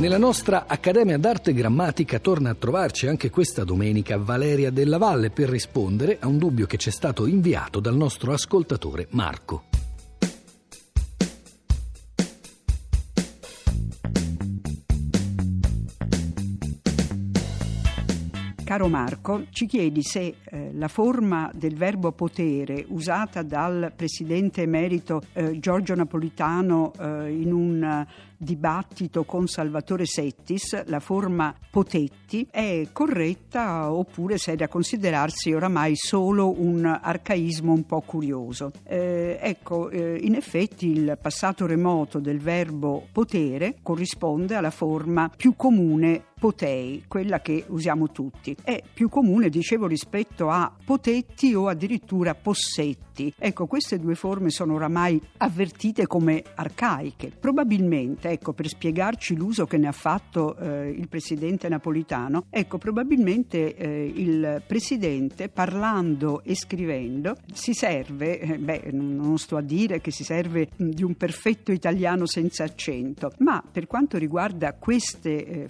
Nella nostra Accademia d'Arte Grammatica torna a trovarci anche questa domenica Valeria Della Valle per rispondere a un dubbio che ci è stato inviato dal nostro ascoltatore Marco. Caro Marco, ci chiedi se eh, la forma del verbo potere usata dal presidente emerito eh, Giorgio Napolitano eh, in un dibattito con Salvatore Settis, la forma potetti, è corretta oppure se è da considerarsi oramai solo un arcaismo un po' curioso. Eh, ecco, eh, in effetti il passato remoto del verbo potere corrisponde alla forma più comune potei, quella che usiamo tutti. È più comune, dicevo, rispetto a potetti o addirittura possetti. Ecco, queste due forme sono oramai avvertite come arcaiche. Probabilmente ecco, per spiegarci l'uso che ne ha fatto eh, il presidente napolitano, ecco, probabilmente eh, il presidente parlando e scrivendo si serve, eh, beh, non sto a dire che si serve di un perfetto italiano senza accento, ma per quanto riguarda queste eh,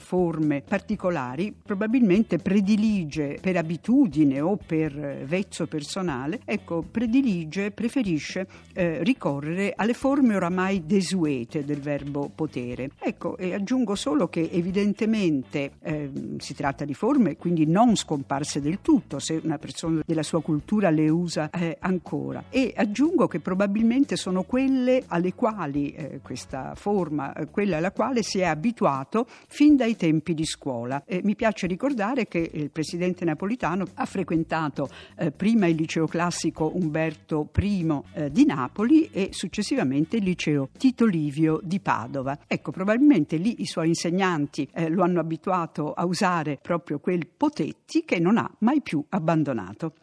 particolari, probabilmente predilige per abitudine o per eh, vezzo personale, ecco, predilige, preferisce eh, ricorrere alle forme oramai desuete del verbo potere potere. Ecco, e aggiungo solo che evidentemente eh, si tratta di forme quindi non scomparse del tutto se una persona della sua cultura le usa eh, ancora. E aggiungo che probabilmente sono quelle alle quali eh, questa forma, eh, quella alla quale si è abituato fin dai tempi di scuola. mi piace ricordare che il presidente napolitano ha frequentato eh, prima il liceo classico Umberto I eh, di Napoli e successivamente il liceo Tito Livio di Padova. Ecco, probabilmente lì i suoi insegnanti eh, lo hanno abituato a usare proprio quel Potetti che non ha mai più abbandonato.